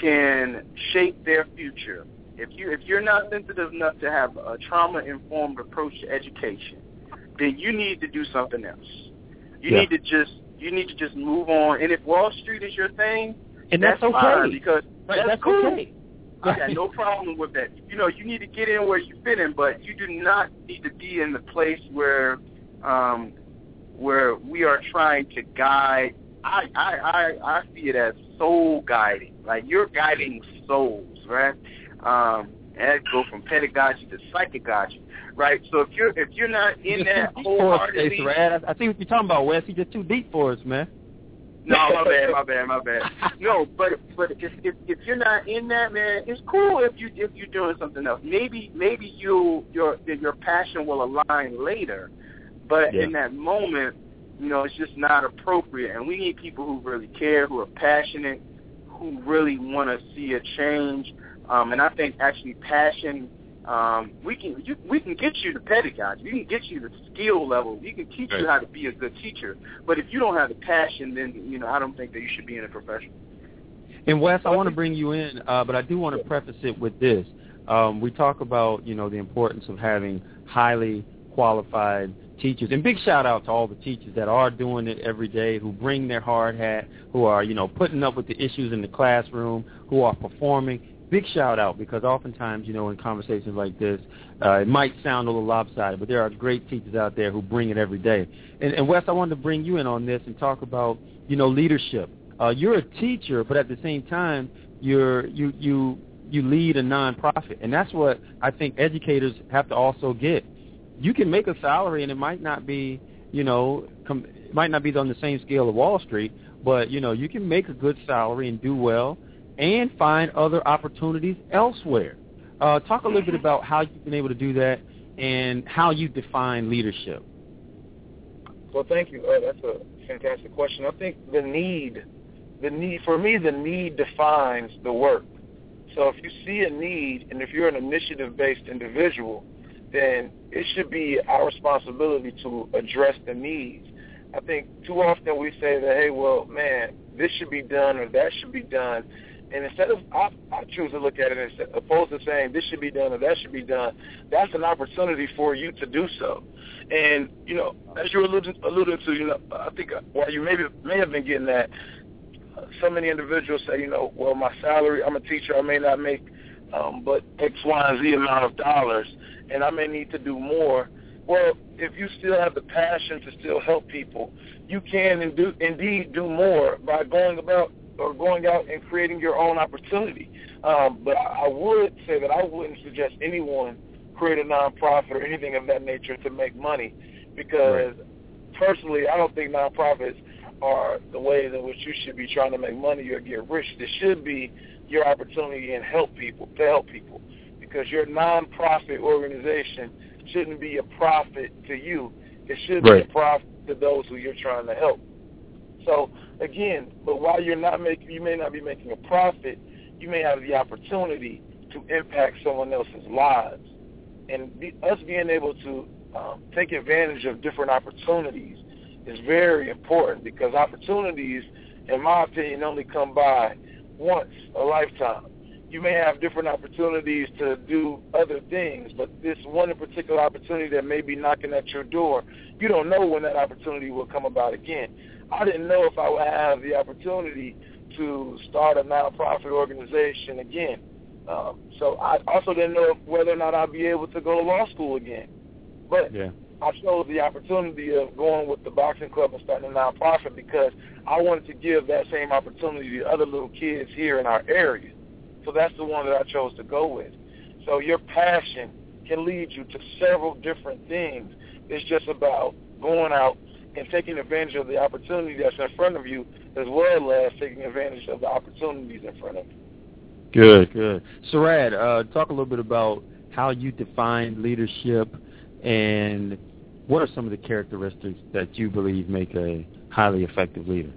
can shape their future. If you if you're not sensitive enough to have a trauma informed approach to education, then you need to do something else. You Yeah. need to just you need to just move on. And if Wall Street is your thing, And that's, okay. fine because Right, that's, that's cool. okay. I got no problem with that. You know, you need to get in where you fit in, but you do not need to be in the place where um where we are trying to guide I I I, I see it as soul guiding. Like you're guiding souls, right? Um and that go from pedagogy to psychagogy, right? So if you're if you're not in that too deep for us, wholeheartedly, Ace Rad. I, I think what you're talking about, Wes. You're just too deep for us, man. No, my bad, my bad, my bad. No, but but if if if you're not in that, man, it's cool if you if you're doing something else. Maybe maybe you your your passion will align later, but Yeah. in that moment, you know, it's just not appropriate. And we need people who really care, who are passionate, who really want to see a change. Um, and I think actually passion. Um, we can you, we can get you the pedagogy, we can get you the skill level, we can teach you how to be a good teacher. But if you don't have the passion, then you know I don't think that you should be in a profession. And Wes, I want to bring you in, uh, but I do want to preface it with this. Um, we talk about, you know, the importance of having highly qualified teachers. And big shout out to all the teachers that are doing it every day, who bring their hard hat, who are, you know, putting up with the issues in the classroom, who are performing. Big shout out because oftentimes, you know, in conversations like this, uh, it might sound a little lopsided, but there are great teachers out there who bring it every day. And, and Wes, I wanted to bring you in on this and talk about, you know, leadership. Uh, you're a teacher, but at the same time, you're you you you lead a nonprofit, and that's what I think educators have to also get. You can make a salary, and it might not be, you know, com- it might not be on the same scale of Wall Street, but you know, you can make a good salary and do well and find other opportunities elsewhere. Uh, talk a little bit about how you've been able to do that and how you define leadership. Well, thank you. Uh, that's a fantastic question. I think the need, the need for me, the need defines the work. So if you see a need, and if you're an initiative-based individual, then it should be our responsibility to address the needs. I think too often we say that, hey, well, man, this should be done or that should be done, and instead of, I, I choose to look at it as opposed to saying this should be done or that should be done, that's an opportunity for you to do so. And, you know, as you alluded, alluded to, you know, I think while you maybe may have been getting that, so many individuals say, you know, well, my salary, I'm a teacher, I may not make um, but X, Y, and Z amount of dollars, and I may need to do more. Well, if you still have the passion to still help people, you can indeed do more by going about or going out and creating your own opportunity. Um, but I would say that I wouldn't suggest anyone create a nonprofit or anything of that nature to make money because right. personally I don't think nonprofits are the ways in which you should be trying to make money or get rich. This should be your opportunity and help people to help people because your nonprofit organization shouldn't be a profit to you. It should right. be a profit to those who you're trying to help. So again, but while you're not making, you may not be making a profit, you may have the opportunity to impact someone else's lives. And be, us being able to um, take advantage of different opportunities is very important because opportunities, in my opinion, only come by once a lifetime. You may have different opportunities to do other things, but this one in particular opportunity that may be knocking at your door, you don't know when that opportunity will come about again. I didn't know if I would have the opportunity to start a nonprofit organization again. Um, so I also didn't know whether or not I'd be able to go to law school again. But yeah. I chose the opportunity of going with the boxing club and starting a nonprofit because I wanted to give that same opportunity to other little kids here in our area. So that's the one that I chose to go with. So your passion can lead you to several different things. It's just about going out and taking advantage of the opportunity that's in front of you as well as taking advantage of the opportunities in front of you. Good, good. Sarad, uh, talk a little bit about how you define leadership and what are some of the characteristics that you believe make a highly effective leader?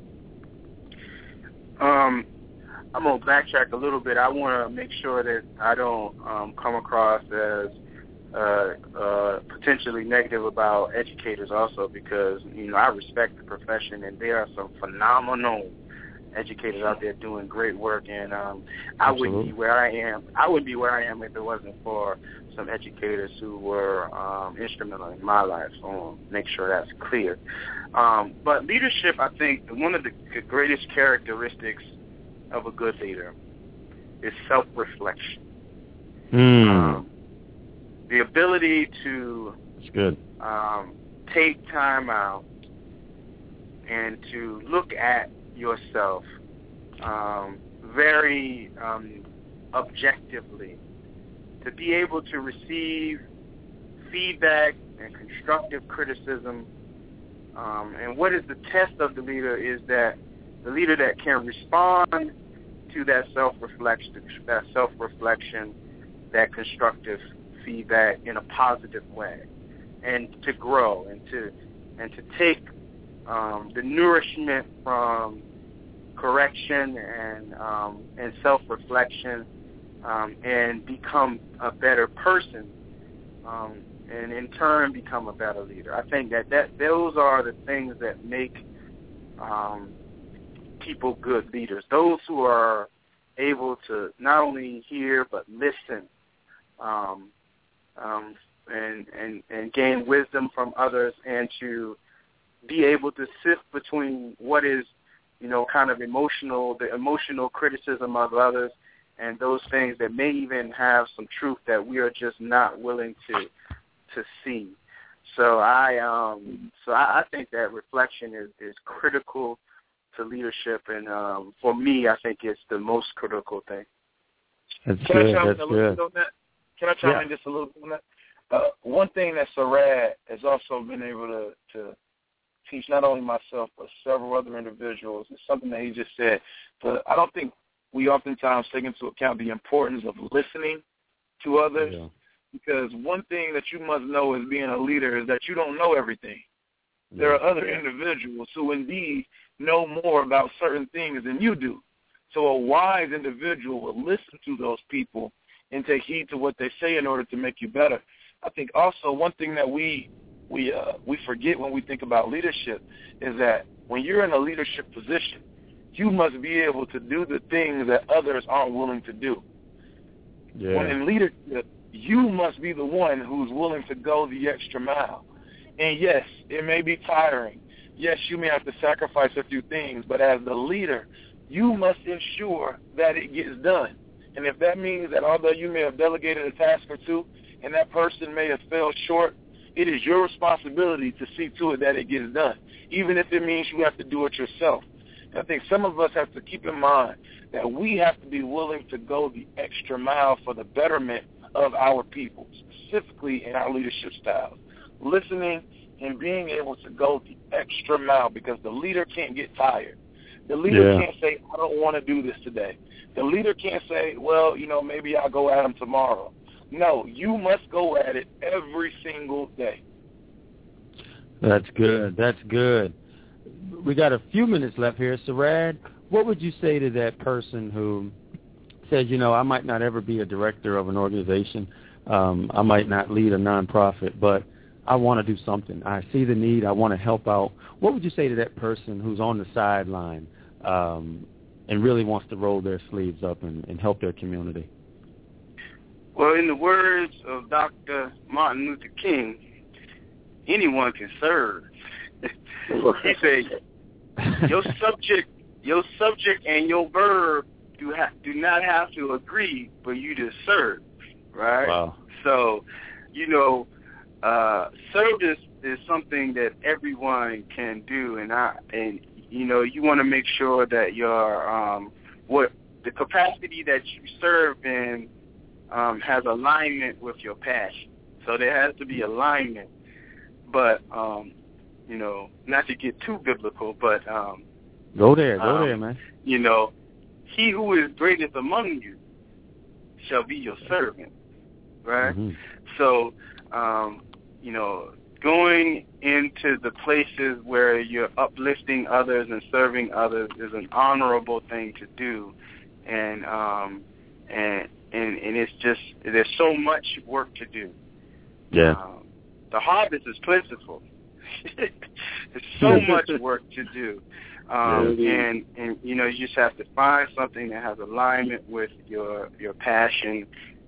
Um, I'm gonna backtrack a little bit. I want to make sure that I don't um, come across as uh, uh, potentially negative about educators also because you know I respect the profession and there are some phenomenal educators out there doing great work and um, I wouldn't be where I am. I wouldn't be where I am if it wasn't for some educators who were um, instrumental in my life. So I'll make sure that's clear. Um, but leadership, I think, one of the greatest characteristics of a good leader is self-reflection. Mm. Um, the ability to That's good. Um, take time out and to look at yourself um, very um, objectively, to be able to receive feedback and constructive criticism. Um, and what is the test of the leader is that the leader that can respond to that self-reflection, that self-reflection, that constructive feedback in a positive way, and to grow and to and to take um, the nourishment from correction and um, and self-reflection um, and become a better person, um, and in turn become a better leader. I think that, that those are the things that make um, people good leaders. Those who are able to not only hear but listen um, um, and, and, and gain wisdom from others and to be able to sift between what is, you know, kind of emotional, the emotional criticism of others and those things that may even have some truth that we are just not willing to to see. So I um so I, I think that reflection is is critical to leadership, and um for me, I think it's the most critical thing. That's Can good. I That's in a little good. on that? Can I chime Yeah. in just a little bit on that? Uh, one thing that Sarad has also been able to, to teach not only myself but several other individuals is something that he just said. But I don't think we oftentimes take into account the importance of listening to others Yeah. because one thing that you must know as being a leader is that you don't know everything. There are other individuals who indeed know more about certain things than you do. So a wise individual will listen to those people and take heed to what they say in order to make you better. I think also one thing that we we uh, we forget when we think about leadership is that when you're in a leadership position, you must be able to do the things that others aren't willing to do. When in leadership, you must be the one who's willing to go the extra mile. And yes, it may be tiring. Yes, you may have to sacrifice a few things, but as the leader, you must ensure that it gets done. And if that means that although you may have delegated a task or two and that person may have fell short, it is your responsibility to see to it that it gets done, even if it means you have to do it yourself. And I think some of us have to keep in mind that we have to be willing to go the extra mile for the betterment of our people, specifically in our leadership styles. Listening and being able to go the extra mile because the leader can't get tired. The leader Yeah. can't say, I don't want to do this today. The leader can't say, well, you know, maybe I'll go at him tomorrow. No, you must go at it every single day. That's good. That's good. We got a few minutes left here. Sarad, what would you say to that person who says, you know, I might not ever be a director of an organization. Um, I might not lead a nonprofit, but I want to do something. I see the need. I want to help out. What would you say to that person who's on the sideline um, and really wants to roll their sleeves up and, and help their community? Well, in the words of Dr. Martin Luther King, anyone can serve. he said, your subject, your subject and your verb do ha- do not have to agree for you to serve, right? Wow. So, you know, uh, service is something that everyone can do, and I and you know you want to make sure that your um, what the capacity that you serve in um, has alignment with your passion. So there has to be alignment, but um, you know, not to get too biblical, but um, Go there. Go Um, there, man. you know, he who is greatest among you shall be your servant, right? Mhm. So, um, you know, going into the places where you're uplifting others and serving others is an honorable thing to do, and um, and and and it's just there's so much work to do. Yeah. Um, the harvest is plentiful. There's so much work to do. Um, Yeah. and and you know you just have to find something that has alignment with your your passion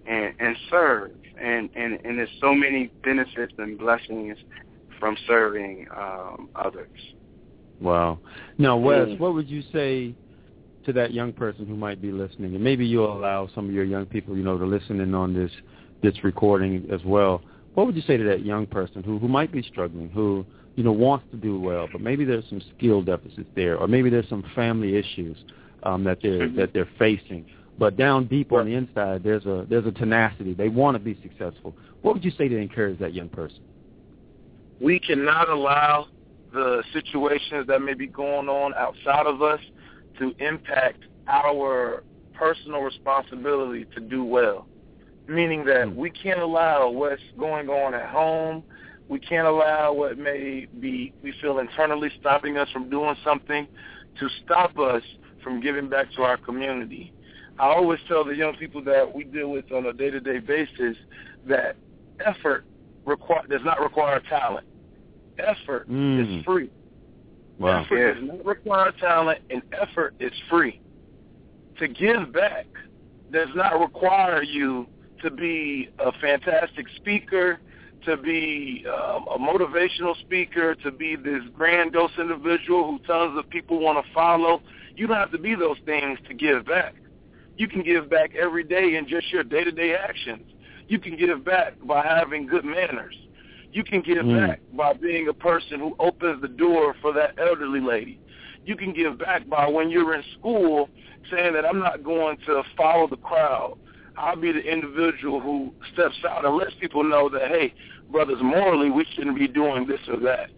and and serve and and and there's so many benefits and blessings from serving um, others. Wow. Now, Wes, Mm. what would you say to that young person who might be listening? And maybe you'll allow some of your young people, you know, to listen in on this this recording as well. What would you say to that young person who who might be struggling, who you know wants to do well, but maybe there's some skill deficits there, or maybe there's some family issues um, that they're Mhm. that they're facing. But down deep on the inside, there's a there's a tenacity. They want to be successful. What would you say to encourage that young person? we cannot allow the situations that may be going on outside of us to impact our personal responsibility to do well. Meaning that Hmm. we can't allow what's going on at home. We can't allow what may be we feel internally stopping us from doing something to stop us from giving back to our community. I always tell the young people that we deal with on a day-to-day basis that effort require, does not require talent. Effort Mm. is free. Wow. Effort Yeah. does not require talent, and effort is free. To give back does not require you to be a fantastic speaker, to be um, a motivational speaker, to be this grandiose individual who tons of people want to follow. You don't have to be those things to give back. You can give back every day in just your day-to-day actions. You can give back by having good manners. You can give Mm. back by being a person who opens the door for that elderly lady. You can give back by when you're in school saying that I'm not going to follow the crowd. I'll be the individual who steps out and lets people know that, hey, brothers, morally we shouldn't be doing this or that.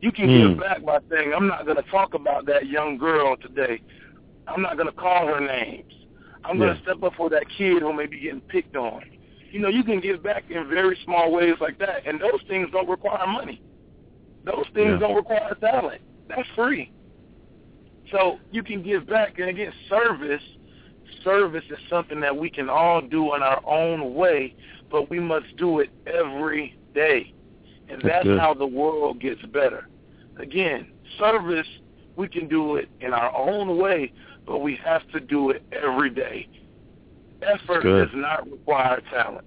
You can Mm. give back by saying, I'm not going to talk about that young girl today. I'm not going to call her names. I'm going Yeah. to step up for that kid who may be getting picked on. You know, you can give back in very small ways like that, and those things don't require money. Those things Yeah. don't require talent. That's free. So you can give back, and again, service. Service is something that we can all do in our own way, but we must do it every day, and That's that's good. how the world gets better. Again, service we can do it in our own way, but we have to do it every day. Effort good. does not require talent.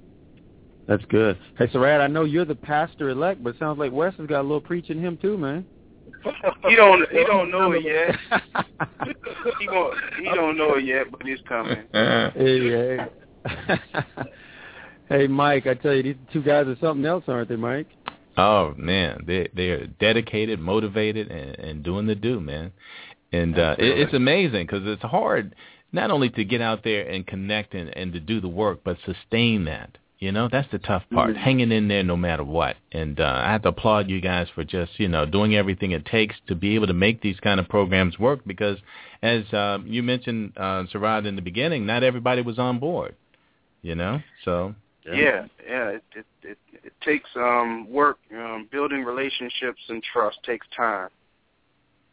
That's good. Hey, Sarad, I know you're the pastor elect, but it sounds like Wes has got a little preaching him too, man. He don't he don't know it yet. He gon' he don't know it yet, but it's coming. hey, hey. hey, Mike, I tell you, these two guys are something else, aren't they, Mike? Oh man, they they are dedicated, motivated, and, and doing the do, man. And uh, it, it's amazing because it's hard not only to get out there and connect and, and to do the work, but sustain that. You know, that's the tough part, hanging in there no matter what. And uh, I have to applaud you guys for just you know doing everything it takes to be able to make these kind of programs work. Because as uh, you mentioned, uh, Sarad, in the beginning, not everybody was on board. You know, so Yeah, yeah. It it it, it takes um work. Um, building relationships and trust takes time.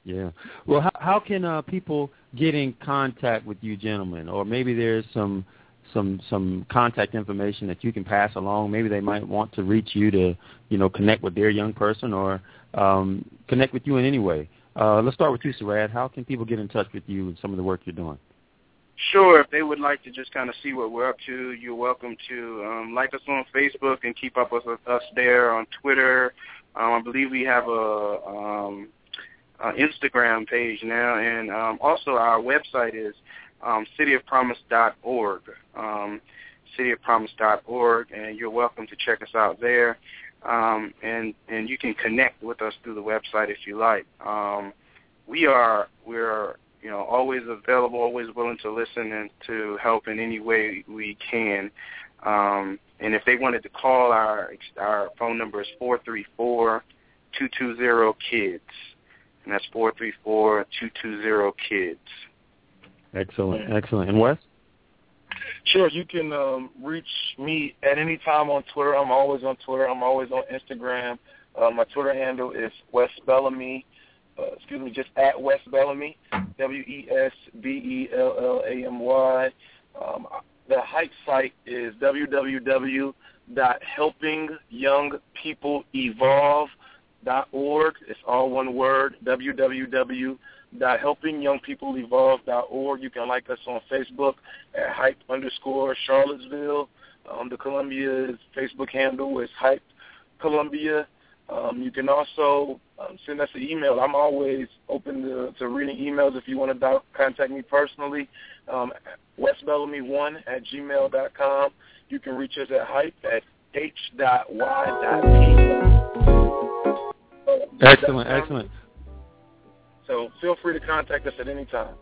Yeah. Well, how, how can uh, people get in contact with you, gentlemen? Or maybe there's some some some contact information that you can pass along. Maybe they might want to reach you to you know connect with their young person or um, connect with you in any way. Uh, let's start with you, Sarad. How can people get in touch with you and some of the work you're doing? Sure, if they would like to just kind of see what we're up to, you're welcome to um, like us on Facebook and keep up with us there on Twitter. Um, I believe we have a um, uh, Instagram page now, and um, also our website is um, cityofpromise.org. Um, cityofpromise.org, and you're welcome to check us out there. Um, and and you can connect with us through the website if you like. Um, we are we're you know always available, always willing to listen and to help in any way we can. Um, and if they wanted to call, our our phone number is four three four two two zero kids, and that's four three four two two zero kids. Excellent, excellent. And Wes? Sure, you can um, reach me at any time on Twitter. I'm always on Twitter. I'm always on Instagram. Uh, my Twitter handle is Wes Bellamy. Uh, excuse me, just at Wes Bellamy, W E S B E L L A M Y. Um, the Hype site is www.helpingyoungpeopleevolve.org. It's all one word. www.helpingyoungpeopleevolve.org. You can like us on Facebook at Hype underscore Charlottesville. Um, the Columbia's Facebook handle is Hype Columbia. Um, you can also um, send us an email. I'm always open to, to reading emails if you want to do- contact me personally. Um, wesbellamy1 at gmail.com. You can reach us at hype at h.y.p. Excellent, excellent. So feel free to contact us at any time.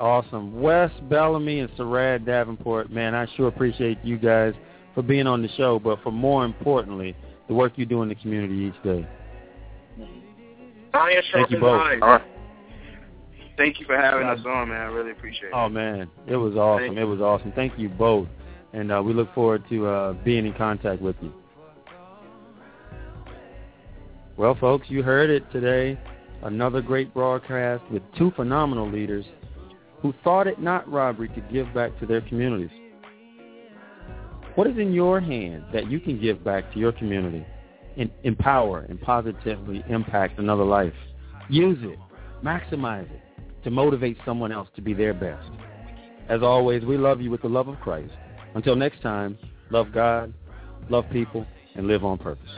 Awesome. Wes Bellamy and Sarad Davenport, man, I sure appreciate you guys for being on the show, but for more importantly, the work you do in the community each day. Iron Thank you both. iron. All right. Thank you for having us on, man. I really appreciate it. Oh man, it was awesome. It was awesome. Thank you both, and uh, we look forward to uh, being in contact with you. Well, folks, you heard it today. Another great broadcast with two phenomenal leaders who thought it not robbery to give back to their communities. What is in your hand that you can give back to your community and empower and positively impact another life? Use it. Maximize it to motivate someone else to be their best. As always, we love you with the love of Christ. Until next time, love God, love people, and live on purpose.